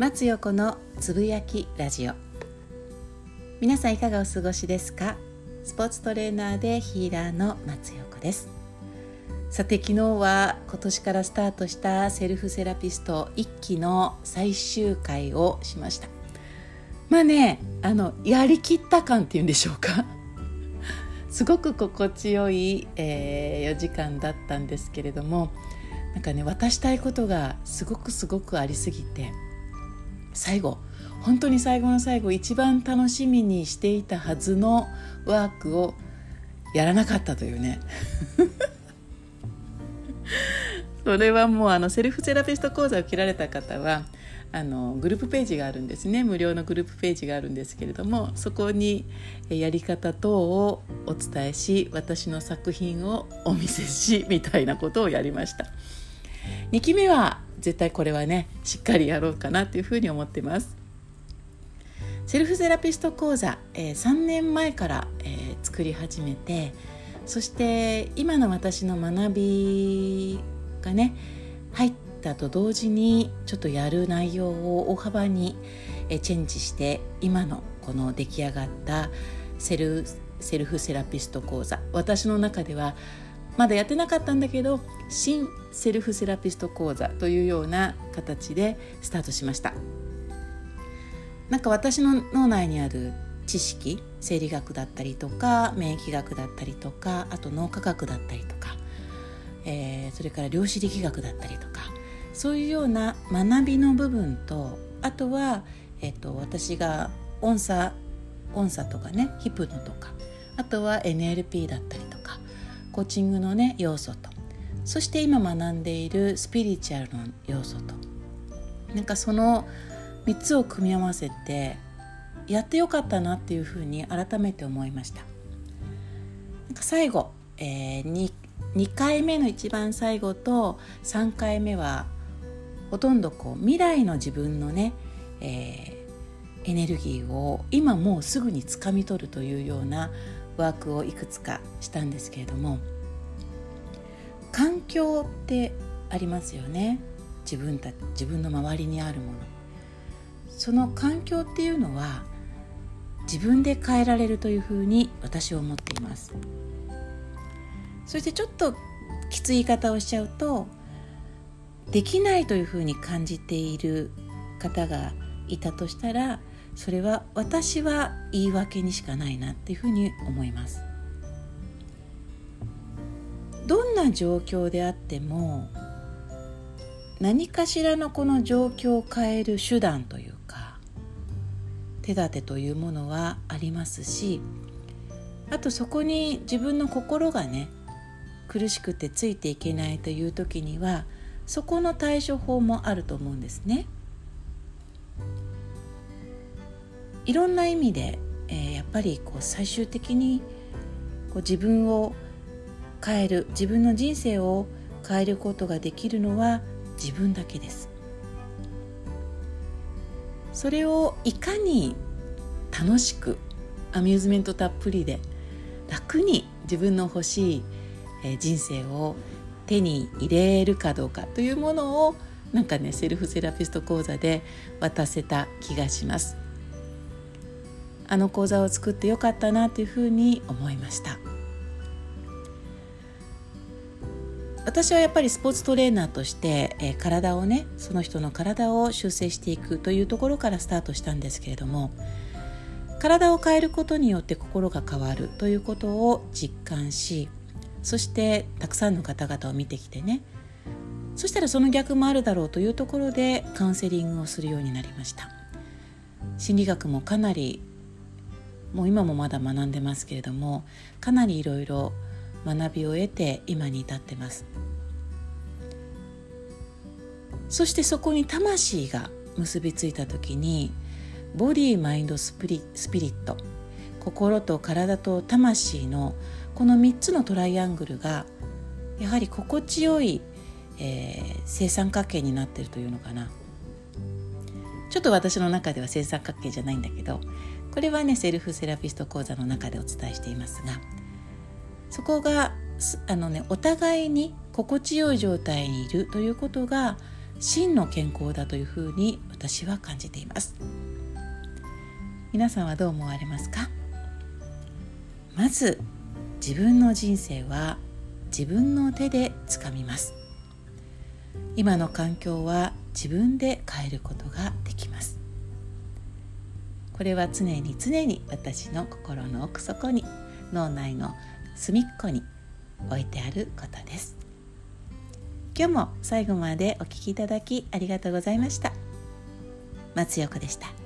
松横のつぶやきラジオ。皆さんいかがお過ごしですか？スポーツトレーナーでヒーラーの松横です。さて昨日は今年からスタートしたセルフセラピスト1期の最終回をしました。まあねあのやりきった感っていうんでしょうか？すごく心地よい、えー、4時間だったんですけれどもなんかね渡したいことがすごくすごくありすぎて最後本当に最後の最後一番楽しみにしていたはずのワークをやらなかったというね。それはもうあのセルフセラピスト講座を受けられた方はあのグループページがあるんですね。無料のグループページがあるんですけれどもそこにやり方等をお伝えし私の作品をお見せしみたいなことをやりました。2期目は絶対これはねしっかりやろうかなというふうに思ってます。セルフセラピスト講座、えー、3年前から、えー、作り始めてそして今の私の学びがね入ったと同時にちょっとやる内容を大幅にチェンジして今のこの出来上がったセルセルフセラピスト講座私の中ではまだやってなかったんだけど新セルフセラピスト講座というような形でスタートしました。なんか私の脳内にある知識生理学だったりとか免疫学だったりとかあと脳科学だったりとか、えー、それから量子力学だったりとかそういうような学びの部分とあとは、えーと、私が音差音差とかねヒプノとかあとは NLP だったりとか。コーチングのね要素と。そして今学んでいるスピリチュアルの要素と。なんかその3つを組み合わせてやってよかったなっていうふうに改めて思いました。なんか最後、えー、2, 回目の一番最後と3回目はほとんどこう未来の自分のね、えー、エネルギーを今もうすぐにつかみ取るというようなワークをいくつかしたんですけれども環境ってありますよね。自分た自分の周りにあるもの。その環境っていうのは自分で変えられるというふうに私は思っています。そしてちょっときつい言い方をしちゃうとできないというふうに感じている方がいたとしたらそれは私は言い訳にしかないなっていうふうに思いますどんな状況であっても何かしらのこの状況を変える手段というか手立てというものはありますしあとそこに自分の心がね苦しくてついていけないという時にはそこの対処法もあると思うんですね。いろんな意味で、えー、やっぱりこう最終的にこう自分を変える自分の人生を変えることができるのは自分だけです。それをいかに楽しくアミューズメントたっぷりで楽に自分の欲しい人生を手に入れるかどうかというものをなんかねセルフセラピスト講座で渡せた気がします。あの講座を作ってよかったなというふうに思いました。私はやっぱりスポーツトレーナーとして、え、体をねその人の体を修正していくというところからスタートしたんですけれども体を変えることによって心が変わるということを実感しそしてたくさんの方々を見てきてねそしたらその逆もあるだろうというところでカウンセリングをするようになりました。心理学もかなりもう今もまだ学んでますけれどもかなりいろいろ学びを得て今に至ってます。そしてそこに魂が結びついた時にボディマインドスピリスピリット心と体と魂のこの3つのトライアングルがやはり心地よい、えー、正三角形になってるというのかな。ちょっと私の中では正三角形じゃないんだけどこれはねセルフセラピスト講座の中でお伝えしていますがそこがあのねお互いに心地よい状態にいるということが真の健康だというふうに私は感じています。皆さんはどう思われますか？まず自分の人生は自分の手でつかみます。今の環境は自分で変えることができます。これは常に常に私の心の奥底に脳内の隅っこに置いてあることです。今日も最後までお聴きいただきありがとうございました。松横でした。